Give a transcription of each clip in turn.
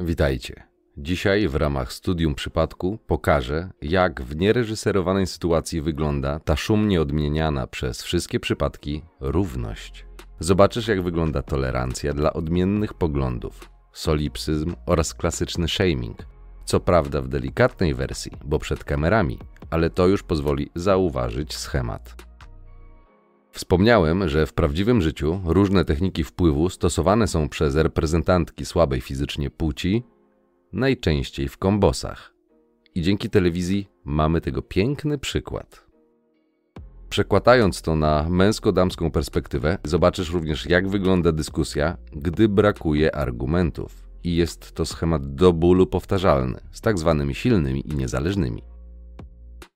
Witajcie. Dzisiaj w ramach studium przypadku pokażę, jak w niereżyserowanej sytuacji wygląda ta szumnie odmieniana przez wszystkie przypadki równość. Zobaczysz, jak wygląda tolerancja dla odmiennych poglądów, solipsyzm oraz klasyczny shaming. Co prawda w delikatnej wersji, bo przed kamerami, ale to już pozwoli zauważyć schemat. Wspomniałem, że w prawdziwym życiu różne techniki wpływu stosowane są przez reprezentantki słabej fizycznie płci, najczęściej w kombosach. I dzięki telewizji mamy tego piękny przykład. Przekładając to na męsko-damską perspektywę, zobaczysz również, jak wygląda dyskusja, gdy brakuje argumentów. I jest to schemat do bólu powtarzalny, z tak zwanymi silnymi i niezależnymi.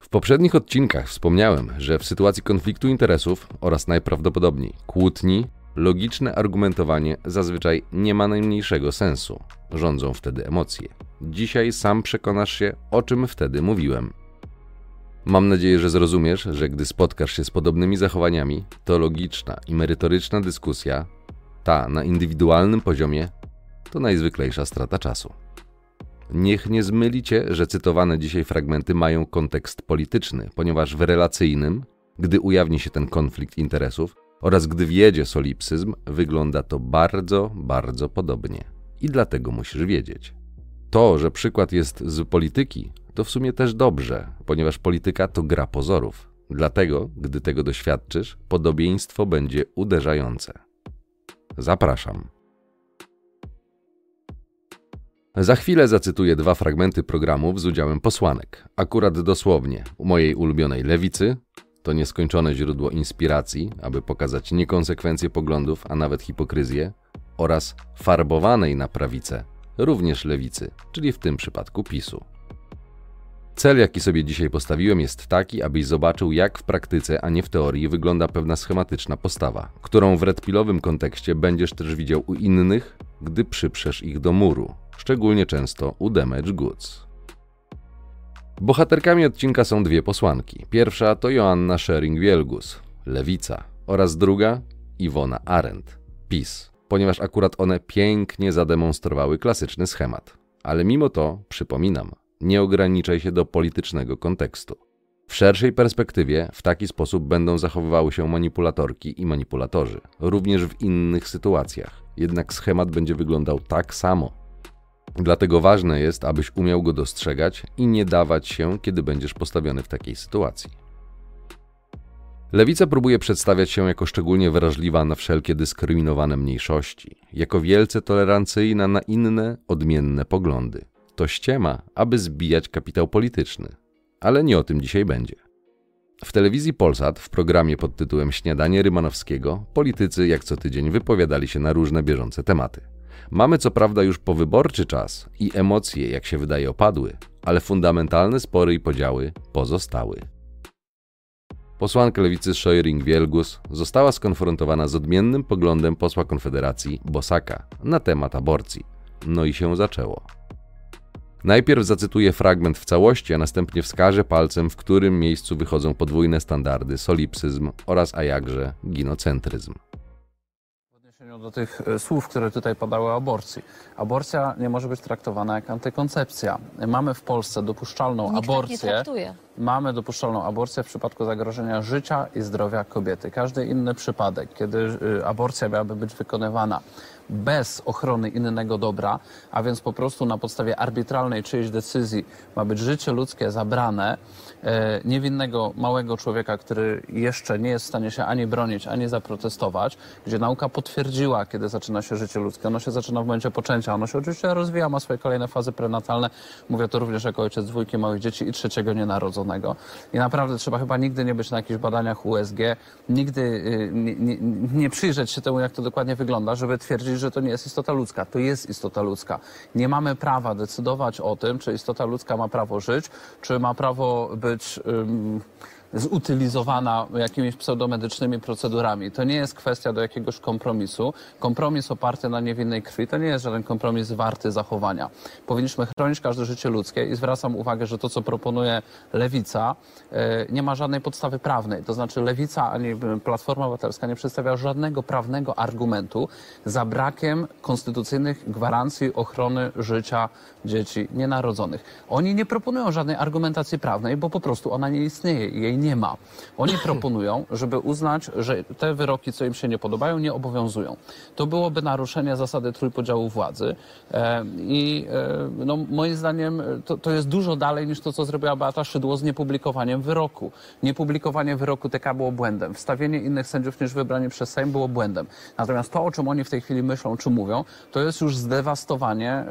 W poprzednich odcinkach wspomniałem, że w sytuacji konfliktu interesów oraz najprawdopodobniej kłótni, logiczne argumentowanie zazwyczaj nie ma najmniejszego sensu. Rządzą wtedy emocje. Dzisiaj sam przekonasz się, o czym wtedy mówiłem. Mam nadzieję, że zrozumiesz, że gdy spotkasz się z podobnymi zachowaniami, to logiczna i merytoryczna dyskusja, ta na indywidualnym poziomie, to najzwyklejsza strata czasu. Niech nie zmyli cię, że cytowane dzisiaj fragmenty mają kontekst polityczny, ponieważ w relacyjnym, gdy ujawni się ten konflikt interesów oraz gdy wjedzie solipsyzm, wygląda to bardzo, bardzo podobnie. I dlatego musisz wiedzieć. To, że przykład jest z polityki, to w sumie też dobrze, ponieważ polityka to gra pozorów. Dlatego, gdy tego doświadczysz, podobieństwo będzie uderzające. Zapraszam. Za chwilę zacytuję dwa fragmenty programów z udziałem posłanek. Akurat dosłownie u mojej ulubionej lewicy, to nieskończone źródło inspiracji, aby pokazać niekonsekwencje poglądów, a nawet hipokryzję, oraz farbowanej na prawicę, również lewicy, czyli w tym przypadku PiSu. Cel, jaki sobie dzisiaj postawiłem, jest taki, abyś zobaczył, jak w praktyce, a nie w teorii, wygląda pewna schematyczna postawa, którą w redpilowym kontekście będziesz też widział u innych, gdy przyprzesz ich do muru, szczególnie często u Damage Goods. Bohaterkami odcinka są dwie posłanki. Pierwsza to Joanna Schering-Wielgus, lewica, oraz druga Iwona Arendt, PiS, ponieważ akurat one pięknie zademonstrowały klasyczny schemat. Ale mimo to, przypominam, nie ograniczaj się do politycznego kontekstu. W szerszej perspektywie w taki sposób będą zachowywały się manipulatorki i manipulatorzy, również w innych sytuacjach. Jednak schemat będzie wyglądał tak samo. Dlatego ważne jest, abyś umiał go dostrzegać i nie dawać się, kiedy będziesz postawiony w takiej sytuacji. Lewica próbuje przedstawiać się jako szczególnie wrażliwa na wszelkie dyskryminowane mniejszości, jako wielce tolerancyjna na inne, odmienne poglądy. To ściema, aby zbijać kapitał polityczny. Ale nie o tym dzisiaj będzie. W telewizji Polsat w programie pod tytułem Śniadanie Rymanowskiego politycy jak co tydzień wypowiadali się na różne bieżące tematy. Mamy co prawda już powyborczy czas i emocje, jak się wydaje, opadły, ale fundamentalne spory i podziały pozostały. Posłanka lewicy Scheuring-Wielgus została skonfrontowana z odmiennym poglądem posła Konfederacji Bosaka na temat aborcji. No i się zaczęło. Najpierw zacytuję fragment w całości, a następnie wskażę palcem, w którym miejscu wychodzą podwójne standardy, solipsyzm oraz a jakże ginocentryzm odniesieniu do tych e, słów, które tutaj padały o aborcji. Aborcja nie może być traktowana jak antykoncepcja. Mamy w Polsce dopuszczalną Nikt tak aborcję. traktuje. Mamy dopuszczalną aborcję w przypadku zagrożenia życia i zdrowia kobiety. Każdy inny przypadek, kiedy y, aborcja miałaby być wykonywana bez ochrony innego dobra, a więc po prostu na podstawie arbitralnej czyjejś decyzji ma być życie ludzkie zabrane, e, niewinnego małego człowieka, który jeszcze nie jest w stanie się ani bronić, ani zaprotestować, gdzie nauka potwierdziła, kiedy zaczyna się życie ludzkie. Ono się zaczyna w momencie poczęcia, ono się oczywiście rozwija, ma swoje kolejne fazy prenatalne. Mówię to również jako ojciec dwójki małych dzieci i trzeciego nienarodzonego. I naprawdę trzeba chyba nigdy nie być na jakichś badaniach USG, nigdy y, nie, nie, nie przyjrzeć się temu, jak to dokładnie wygląda, żeby twierdzić, że to nie jest istota ludzka. To jest istota ludzka. Nie mamy prawa decydować o tym, czy istota ludzka ma prawo żyć, czy ma prawo być. That's. Zutylizowana jakimiś pseudomedycznymi procedurami. To nie jest kwestia do jakiegoś kompromisu. Kompromis oparty na niewinnej krwi to nie jest żaden kompromis warty zachowania. Powinniśmy chronić każde życie ludzkie i zwracam uwagę, że to, co proponuje Lewica, e, nie ma żadnej podstawy prawnej. To znaczy Lewica ani Platforma Obywatelska nie przedstawia żadnego prawnego argumentu za brakiem konstytucyjnych gwarancji ochrony życia dzieci nienarodzonych. Oni nie proponują żadnej argumentacji prawnej, bo po prostu ona nie istnieje i jej nie ma. Oni proponują, żeby uznać, że te wyroki, co im się nie podobają, nie obowiązują. To byłoby naruszenie zasady trójpodziału władzy e, i e, no, moim zdaniem e, to, to jest dużo dalej niż to, co zrobiła Beata Szydło z niepublikowaniem wyroku. Niepublikowanie wyroku TK było błędem. Wstawienie innych sędziów niż wybranie przez Sejm było błędem. Natomiast to, o czym oni w tej chwili myślą czy mówią, to jest już zdewastowanie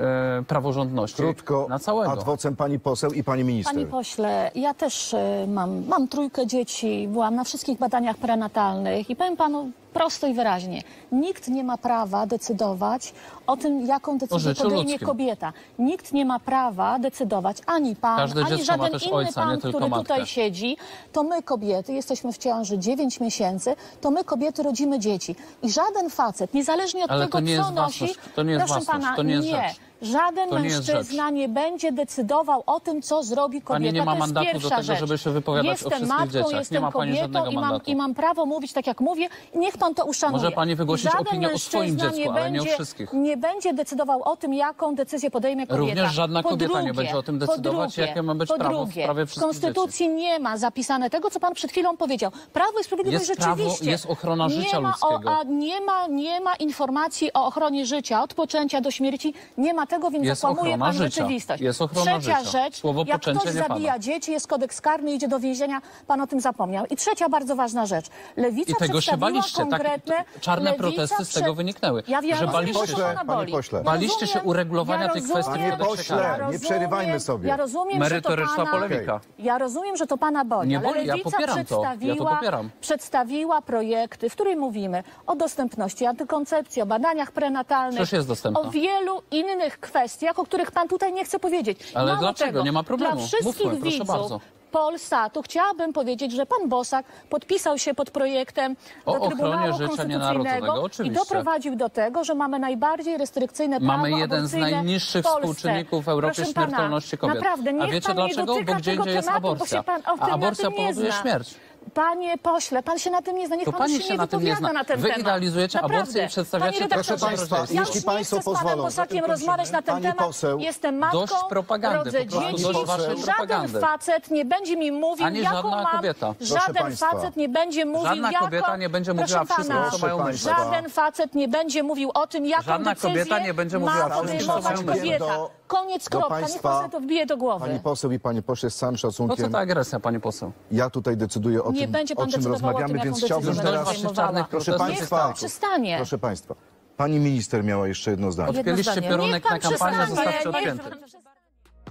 praworządności Krótko, na całego. ad vocem pani poseł i pani minister. Panie pośle, ja też y, mam, mam trójkę dzieci, byłam na wszystkich badaniach prenatalnych i powiem panu prosto i wyraźnie, nikt nie ma prawa decydować o tym, jaką decyzję życiu podejmie ludzkim. kobieta. Nikt nie ma prawa decydować, ani pan, Każde ani dziecko ma żaden też inny ojca, nie pan, tylko który matkę. tutaj siedzi. To my kobiety, jesteśmy w ciąży 9 miesięcy, to my kobiety rodzimy dzieci. I żaden facet, niezależnie od Ale tego, to nie co jest nosi, własność, to nie jest proszę własność, pana, to nie jest rzecz. Żaden nie jest mężczyzna nie będzie decydował o tym, co zrobi kobieta. Pani nie ma to jest mandatu do pierwsza tego, rzecz. żeby się wypowiadać o jestem wszystkich matką, dzieciach. Nie Jestem kobietą i mam, mandatu. i mam prawo mówić tak, jak mówię niech pan to uszanuje. Może pani wygłosić Żaden opinię o swoim mężczyzna dziecku, ale nie o będzie, wszystkich. Nie będzie decydował o tym, jaką decyzję podejmie kobieta. Również żadna Po kobieta nie drugie, będzie o tym decydować, drugie, jakie ma być prawo w drugie, sprawie W wszystkich Konstytucji nie ma zapisane tego, co pan przed chwilą powiedział. Prawo i Sprawiedliwość Jest prawo, rzeczywiście. jest ochrona nie życia ma ludzkiego. O, a nie ma, nie ma informacji o ochronie życia od poczęcia do śmierci. Nie ma tego, więc Jest zakłamuje pan życia. rzeczywistość. Jest ochrona Trzecia życia. rzecz, Słowo jak ktoś zabija dzieci, jest kodeks karny, idzie do więzienia, pan o tym zapomniał. I trzecia bardzo ważna rzecz. Lewica I tego się baliście. Tak, konkretne... czarne Lewica protesty z tego wyniknęły. Ja, ja że baliście pana Panie boli. pośle. Ja Baliście się uregulowania ja tych kwestii Panie pośle, ja nie przerywajmy sobie. Ja rozumiem, Merytoryczna że to pana, polemika. Ja rozumiem, że to pana boli, Nie ale boli, ja Lewica. Ja to przedstawiła, popieram. przedstawiła projekty, w których mówimy o dostępności antykoncepcji, o badaniach prenatalnych, o wielu innych kwestiach, o których pan tutaj nie chce powiedzieć. Ale Mało dlaczego? Tego, Nie ma problemu. Dla wszystkich Mówmy, widzów, bardzo. Polsatu chciałabym powiedzieć, że pan Bosak podpisał się pod projektem O do Trybunału Konstytucyjnego i doprowadził do tego, że mamy najbardziej restrykcyjne prawo Mamy jeden z najniższych współczynników w Europie Proszę pana, śmiertelności kobiet. Naprawdę, A wiecie pan dlaczego? Nie Bo gdzie indziej jest bo aborcja. się pan o A aborcja powoduje śmierć. Panie pośle, pan się na tym nie zna, niech To pan się się nie na tym nie wypowiada zna. na ten Wy temat. idealizujecie Naprawdę. aborcję i przedstawiacie Proszę państwa, ja jeśli państwo nie chcę z panem Bosakiem rozmawiać na ten temat. poseł- Jestem matką, Dość propagandy, rodzę dzieci. Żaden propagandy. facet nie będzie mi mówił, Ani jaką żadna mam... kobieta. Żaden państwa. facet nie będzie mówił, Żadna jaką... kobieta nie będzie mówiła wszystko, co mają myśleć. Żaden facet nie będzie mówił o tym, jaką Żadna decyzję kobieta nie będzie mówiła ma wszystko, co podejmować mają kobieta. Do- Koniec, do kropka. Niech państwa. pan sobie to wbije do głowy. Pani poseł i panie pośle, z całym Po co szacunkiem, ta agresja, pani poseł? ja tutaj decyduję o Nie tym, będzie pan o czym decydował o tym, rozmawiamy, jaką więc chciałbym teraz... podejmowała. czarnych Proszę protestów. Niech państwa, pan przestanie. proszę państwa, pani minister miała jeszcze jedno zdanie. Odpięliście zdanie. piorunek Niech pan na kampanię, przestanie. zostawcie Niech odpięty.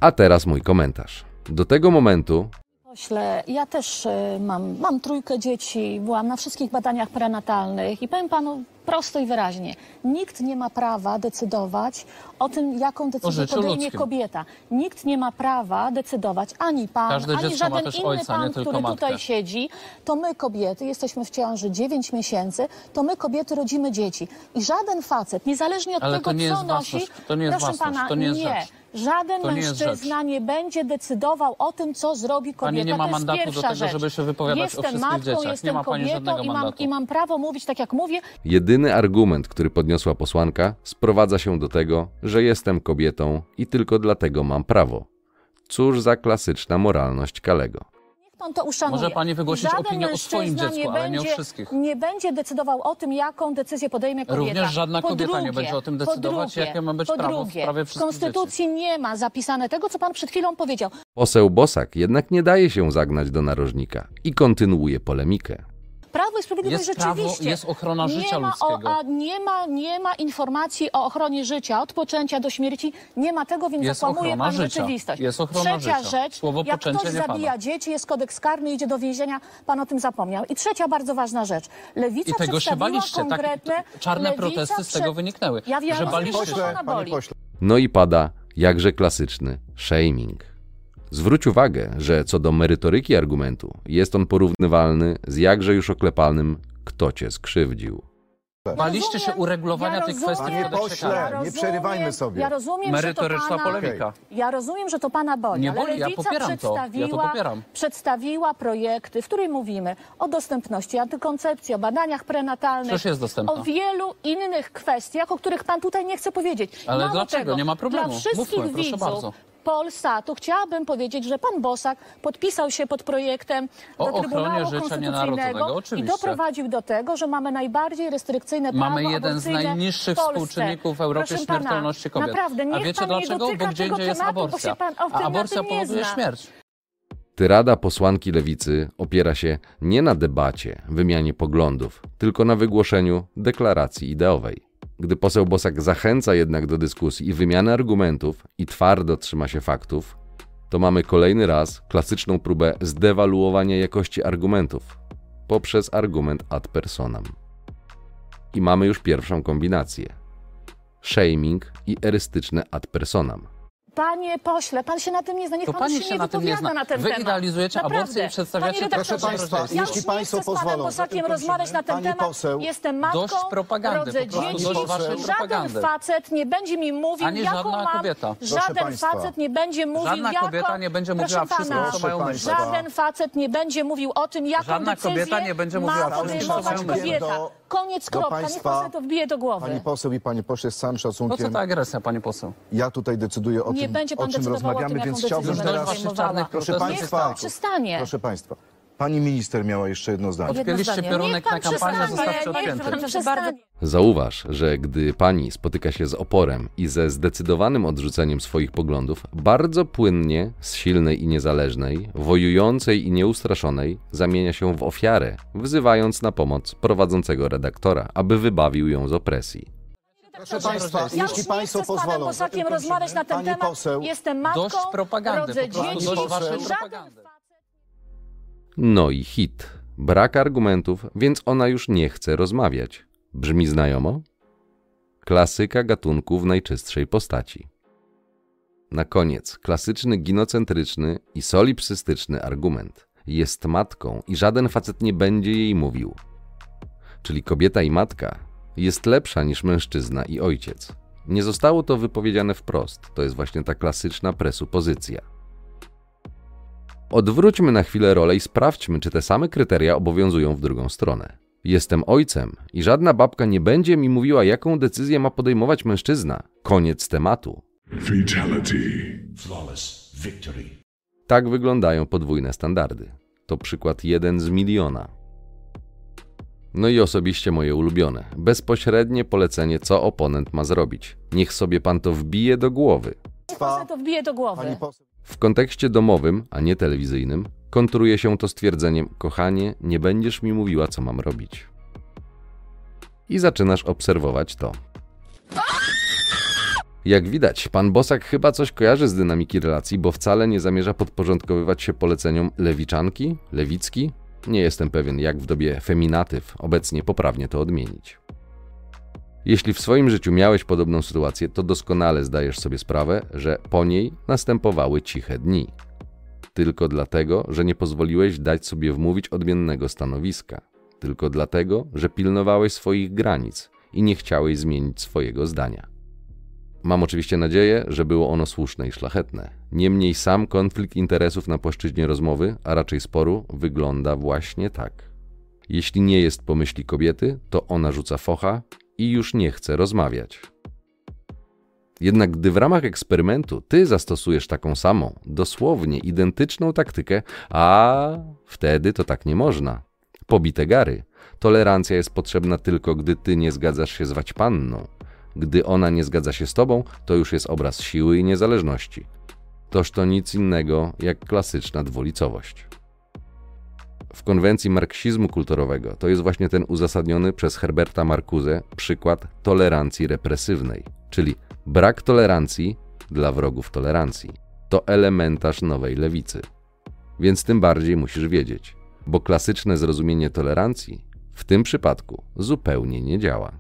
A teraz mój komentarz. Do tego momentu Pośle, ja też y, mam, mam trójkę dzieci, byłam na wszystkich badaniach prenatalnych i powiem panu prosto i wyraźnie, nikt nie ma prawa decydować o tym, jaką decyzję podejmie ludzkim. kobieta. Nikt nie ma prawa decydować, ani pan, Każde ani dziecko ma żaden też inny ojca, nie pan, tylko który matkę. tutaj siedzi. To my kobiety, jesteśmy w ciąży 9 miesięcy, to my kobiety rodzimy dzieci. I żaden facet, niezależnie od Ale tego, to nie co jest nosi... własność, to nie jest proszę własność, pana, to nie jest rzecz. Żaden To nie jest mężczyzna nie będzie decydował o tym, co zrobi kobieta. Pani nie ma to jest mandatu do pierwsza tego, rzecz. żeby się wypowiadać o jestem wszystkich matką, dzieciach. Nie Jestem ma pani kobietą żadnego i mam, mandatu. i mam prawo mówić tak, jak mówię. jedyny argument, który podniosła posłanka, sprowadza się do tego, że jestem kobietą i tylko dlatego mam prawo. Cóż za klasyczna moralność Kalego. Niech pan to uszanuje. Może pani wygłosić Żaden opinię o swoim dziecku, nie ale nie o będzie, wszystkich. Nie będzie decydował o tym, jaką decyzję podejmie kobieta. Również żadna Po kobieta nie drugie, będzie o tym decydować, drugie, jakie ma być po prawo w drugie, sprawie W wszystkich Konstytucji nie ma zapisane tego, co pan przed chwilą powiedział. Poseł Bosak jednak nie daje się zagnać do narożnika i kontynuuje polemikę. Prawo i Sprawiedliwość Jest prawo, rzeczywiście. jest ochrona życia nie ma, ludzkiego. O, a nie, ma, nie ma informacji o ochronie życia od poczęcia do śmierci. Nie ma tego, więc Jest zakłamuje pan życia. rzeczywistość. Jest ochrona Trzecia życia. rzecz, Słowo jak ktoś zabija dzieci, jest kodeks karny, idzie do więzienia, pan o tym zapomniał. I trzecia bardzo ważna rzecz. Lewica I tego się baliście. Tak, konkretne... czarne Lewica protesty z tego wyniknęły. Ja wiem, że że się No i pada jakże klasyczny shaming. Zwróć uwagę, że co do merytoryki argumentu, jest on porównywalny z jakże już oklepalnym kto cię skrzywdził. Baliście się uregulowania ja tych rozumiem. kwestii Panie pośle, nie przerywajmy sobie. Ja rozumiem, Merytoryczna że to pana, polemika. Ja rozumiem, że to pana boli, Nie ale boli, ja Lewica popieram to. Ja to przedstawiła, popieram. przedstawiła projekty, w których mówimy o dostępności antykoncepcji, o badaniach prenatalnych, Przecież jest dostępna. o wielu innych kwestiach, o których pan tutaj nie chce powiedzieć. Ale Mało dlaczego? Tego, Nie ma problemu. Dla wszystkich Mówmy, proszę widzów bardzo. Polsatu chciałabym powiedzieć, że pan Bosak podpisał się pod projektem O do Trybunału życia Konstytucyjnego i doprowadził do tego, że mamy najbardziej restrykcyjne prawo Mamy jeden z najniższych współczynników w Europie Proszę pana, śmiertelności kobiet. Naprawdę, A wiecie pan dlaczego? Bo gdzie tego indziej jest tematu, bo aborcja. się pan o A aborcja powoduje śmierć. Tyrada posłanki lewicy opiera się nie na debacie, wymianie poglądów, tylko na wygłoszeniu deklaracji ideowej. Gdy poseł Bosak zachęca jednak do dyskusji i wymiany argumentów i twardo trzyma się faktów, to mamy kolejny raz klasyczną próbę zdewaluowania jakości argumentów poprzez argument ad personam. I mamy już pierwszą kombinację. Shaming i erystyczne ad personam. Panie pośle, pan się na tym nie zna, niech To pan się, się nie na tym nie wypowiada zna. na ten Wy temat. idealizujecie Naprawdę. aborcję i przedstawiacie Panie to redaktorze, Proszę państwa, ja jeśli już państwo nie chcę z panem pozwolą, Bosakiem rozmawiać na ten pani temat. poseł, Jestem matką, dość propagandy, rodzę po prostu dzieci. dość waszej Żaden propagandy. facet nie będzie mi mówił, Ani jaką żadna mam... kobieta. Proszę Żaden państwa. facet nie będzie mówił, Żadna jaką... kobieta nie będzie Proszę mówiła wszystko, pana, co mają myśleć. Żaden facet nie będzie mówił o tym, jaką Żadna decyzję kobieta nie będzie mówiła ma wszystkim, co podejmować myśleć. kobieta. Do- Koniec, do kropka. Niech państwa- pan sobie to wbije do głowy. Pani poseł i panie pośle, z całym Po co szacunkiem, ta agresja, pani poseł? ja tutaj decyduję o Nie tym, będzie o pan czym decydował o rozmawiamy, tym, więc chciałbym Dość teraz... podejmowała. Proszę. Niech państwa. pan przestanie. Proszę państwa, pani minister miała jeszcze jedno zdanie. Jedno Odpięliście zdanie. piorunek na kampanię, przestanie, zostawcie odpięty. Zauważ, że gdy pani spotyka się z oporem i ze zdecydowanym odrzuceniem swoich poglądów, bardzo płynnie z silnej i niezależnej, wojującej i nieustraszonej, zamienia się w ofiarę, wzywając na pomoc prowadzącego redaktora, aby wybawił ją z opresji. Proszę państwa, Ja jeśli nie państwo chcę z panem pozwolą, rozmawiać na ten pani temat. poseł, Jestem matką, Dość propagandy, rodzę dzieci. Żaden No i hit. Brak argumentów, więc ona już nie chce rozmawiać. Brzmi znajomo? Klasyka gatunku w najczystszej postaci. Na koniec klasyczny ginocentryczny i solipsystyczny argument. Jest matką i żaden facet nie będzie jej mówił. Czyli kobieta i matka jest lepsza niż mężczyzna i ojciec. Nie zostało to wypowiedziane wprost. To jest właśnie ta klasyczna presupozycja. Odwróćmy na chwilę rolę i sprawdźmy, czy te same kryteria obowiązują w drugą stronę. Jestem ojcem i żadna babka nie będzie mi mówiła, jaką decyzję ma podejmować mężczyzna. Koniec tematu. Fatality. Flawless victory. Tak wyglądają podwójne standardy. To przykład jeden z miliona. No i osobiście moje ulubione. Bezpośrednie polecenie, co oponent ma zrobić. Niech sobie pan to wbije do głowy. Niech pan to wbije do głowy. W kontekście domowym, a nie telewizyjnym, kontruje się to stwierdzeniem: Kochanie, nie będziesz mi mówiła, co mam robić. I zaczynasz obserwować to. Jak widać, pan Bosak chyba coś kojarzy z dynamiki relacji, bo wcale nie zamierza podporządkowywać się poleceniom lewiczanki, lewicki. Nie jestem pewien, jak w dobie feminatyw obecnie poprawnie to odmienić. Jeśli w swoim życiu miałeś podobną sytuację, to doskonale zdajesz sobie sprawę, że po niej następowały ciche dni. Tylko dlatego, że nie pozwoliłeś dać sobie wmówić odmiennego stanowiska. Tylko dlatego, że pilnowałeś swoich granic i nie chciałeś zmienić swojego zdania. Mam oczywiście nadzieję, że było ono słuszne i szlachetne. Niemniej sam konflikt interesów na płaszczyźnie rozmowy, a raczej sporu, wygląda właśnie tak. Jeśli nie jest po myśli kobiety, to ona rzuca focha i już nie chce rozmawiać. Jednak gdy w ramach eksperymentu ty zastosujesz taką samą, dosłownie identyczną taktykę, a wtedy to tak nie można. Pobite gary. Tolerancja jest potrzebna tylko, gdy ty nie zgadzasz się zwać panną. Gdy ona nie zgadza się z tobą, to już jest obraz siły i niezależności. Toż to nic innego jak klasyczna dwulicowość. W konwencji marksizmu kulturowego to jest właśnie ten uzasadniony przez Herberta Marcuse przykład tolerancji represywnej, czyli brak tolerancji dla wrogów tolerancji. To elementarz nowej lewicy. Więc tym bardziej musisz wiedzieć, bo klasyczne zrozumienie tolerancji w tym przypadku zupełnie nie działa.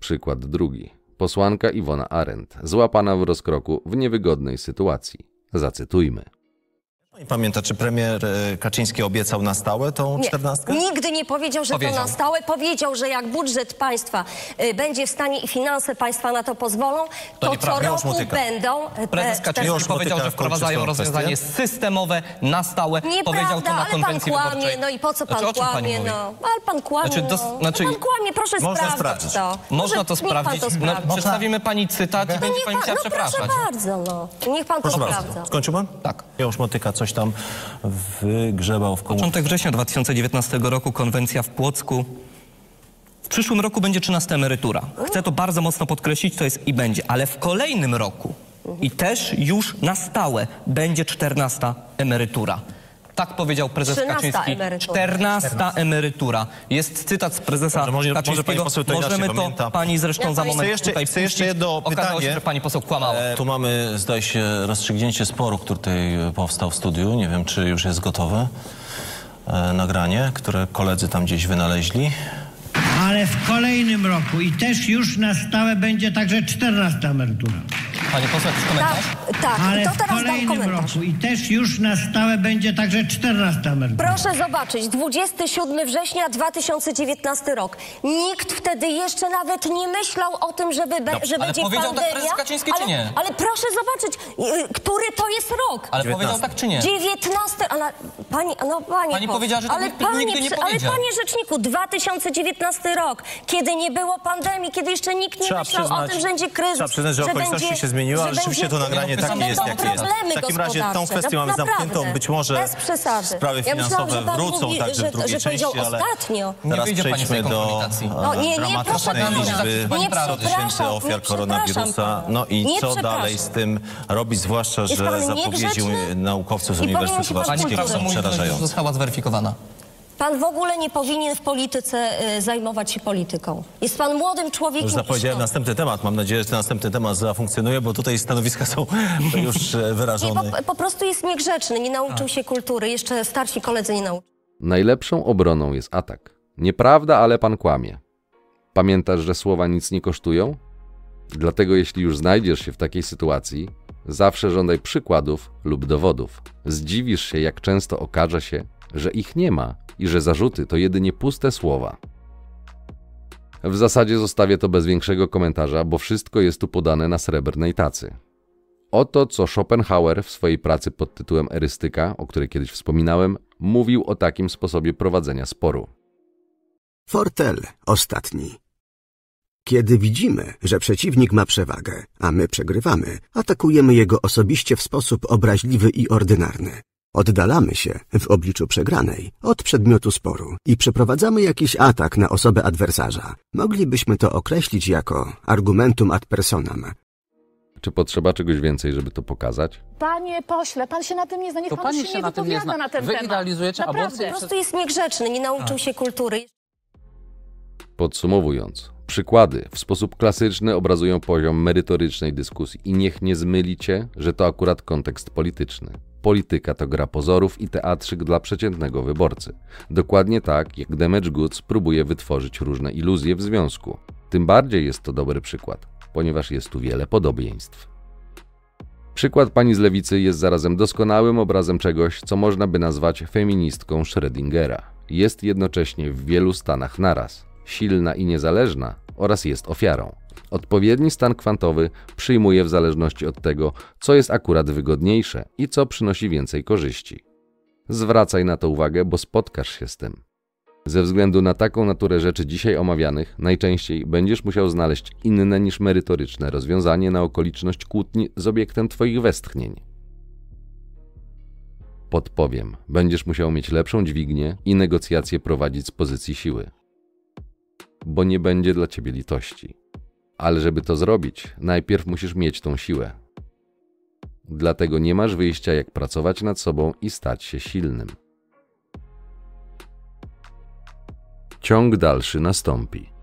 Przykład drugi. Posłanka Iwona Arendt, złapana w rozkroku w niewygodnej sytuacji. Zacytujmy. Pani pamięta, czy premier e, Kaczyński obiecał na stałe tą czternastkę? nigdy nie powiedział, że to Powiedział. na stałe. Powiedział, że jak budżet państwa y, będzie w stanie i finanse państwa na to pozwolą, to, co nieprawda. Już roku motyka. będą... e, Prezes. Kaczyński Już powiedział, motyka że wprowadzają rozwiązanie systemowe na stałe. Nieprawda, powiedział to na ale pan konwencji kłamie, wyborczej. no i po co pan Znaczy, o czym pani kłamie, mówi? no. Ale pan kłamie, Znaczy, dos- no. znaczy- pan kłamie, proszę Można sprawdzić sprawdzić. to. Można to sprawdzić. Pan to No, sprawdzi. przedstawimy pani cytat i No będzie niech pani pan, chciała no proszę przepraszać. bardzo, no. Niech pan Proszę to bardzo. sprawdza. Skończył pan? Tak. Janusz Motyka coś tam wygrzebał w komu... Początek września 2019 roku, konwencja w Płocku. W przyszłym roku będzie 13 emerytura. Chcę to bardzo mocno podkreślić, to jest i będzie, ale w kolejnym roku i też już na stałe będzie 14 emerytura. Tak powiedział prezes 13 Kaczyński. emerytura. 14 emerytura. Jest cytat z prezesa może- może Kaczyńskiego. pani poseł to inaczej Możemy to pamięta. pani zresztą Ja za pani- moment Chcę jeszcze- tutaj chcę jeszcze jedno Okazało się, że pani poseł kłamała. E, tu mamy, zdaje się, rozstrzygnięcie sporu, który tutaj powstał w studiu. Nie wiem, czy już jest gotowe e, nagranie, które koledzy tam gdzieś wynaleźli. Ale w kolejnym roku i też już na stałe będzie także 14 emerytura. Pani poseł, jakiś komentarz? Tak, tak. Ale to w teraz dam komentarz. roku i też już na stałe będzie także 14 emerytura. Proszę zobaczyć, 27 września 2019 rok. Nikt wtedy jeszcze nawet nie myślał o tym, żeby be, że ale będzie powiedział tak pandemia. prezes Kaczyński, czy ale, nie? Ale proszę zobaczyć, y, który to jest rok. Ale powiedział tak czy nie? 19, ale pani, no pani, Pani powiedziała, że tak ale nikt panie, nigdy nie ale powiedział. panie rzeczniku, 2019 rok, kiedy nie było pandemii, kiedy jeszcze nikt nie Trzeba myślał o przyznać- tym, że będzie kryzys. Trzeba przyznać, że okoliczności będzie, się zmieniły, ale rzeczywiście to nagranie takie jest, jakie jest. W takim razie tą kwestię mamy zamkniętą. Być może sprawy finansowe wrócą także że, w drugiej części, ale teraz przejdźmy do. No dramatycznej liczby Pani Nie prawdy. tysięcy przepraszam, ofiar koronawirusa. No i co dalej z tym robić, zwłaszcza, że zapowiedzi naukowców z Uniwersytetu Warszawskiego są przerażające. została zweryfikowana. Pan w ogóle nie powinien w polityce y, zajmować się polityką. Jest pan młodym człowiekiem. Już i zapowiedziałem następny temat. Mam nadzieję, że ten następny temat zafunkcjonuje, bo tutaj stanowiska są już e, Nie, wyrażone. po, po prostu jest niegrzeczny, nie nauczył się kultury. Jeszcze starsi koledzy nie nauczyli. Najlepszą obroną jest atak. Nieprawda, ale pan kłamie. Pamiętasz, że słowa nic nie kosztują? Dlatego jeśli już znajdziesz się w takiej sytuacji, zawsze żądaj przykładów lub dowodów. Zdziwisz się, jak często okaże się, że ich nie ma i że zarzuty to jedynie puste słowa. W zasadzie zostawię to bez większego komentarza, bo wszystko jest tu podane na srebrnej tacy. Oto co Schopenhauer w swojej pracy pod tytułem Erystyka, o której kiedyś wspominałem, mówił o takim sposobie prowadzenia sporu. Fortel ostatni. Kiedy widzimy, że przeciwnik ma przewagę, a my przegrywamy, atakujemy jego osobiście w sposób obraźliwy i ordynarny. Oddalamy się w obliczu przegranej od przedmiotu sporu i przeprowadzamy jakiś atak na osobę adwersarza. Moglibyśmy to określić jako argumentum ad personam, Czy potrzeba czegoś więcej, żeby to pokazać? Panie pośle, pan się na tym nie zna, niech To pan się, się nie na tym nie wypowiada zna. na ten Wy temat. idealizujecie Naprawdę. aborcję Po prostu jest niegrzeczny, nie nauczył się kultury. Podsumowując, przykłady w sposób klasyczny obrazują poziom merytorycznej dyskusji i niech nie zmylicie, że to akurat kontekst polityczny. Polityka to gra pozorów i teatrzyk dla przeciętnego wyborcy. Dokładnie tak, jak Damage Goods próbuje wytworzyć różne iluzje w związku. Tym bardziej jest to dobry przykład, ponieważ jest tu wiele podobieństw. Przykład pani z lewicy jest zarazem doskonałym obrazem czegoś, co można by nazwać feministką Schrödingera. Jest jednocześnie w wielu stanach naraz, silna i niezależna oraz jest ofiarą. Odpowiedni stan kwantowy przyjmuje w zależności od tego, co jest akurat wygodniejsze i co przynosi więcej korzyści. Zwracaj na to uwagę, bo spotkasz się z tym. Ze względu na taką naturę rzeczy dzisiaj omawianych, najczęściej będziesz musiał znaleźć inne niż merytoryczne rozwiązanie na okoliczność kłótni z obiektem Twoich westchnień. Podpowiem, będziesz musiał mieć lepszą dźwignię i negocjacje prowadzić z pozycji siły. Bo nie będzie dla ciebie litości. Ale żeby to zrobić, najpierw musisz mieć tą siłę. Dlatego nie masz wyjścia, jak pracować nad sobą i stać się silnym. Ciąg dalszy nastąpi.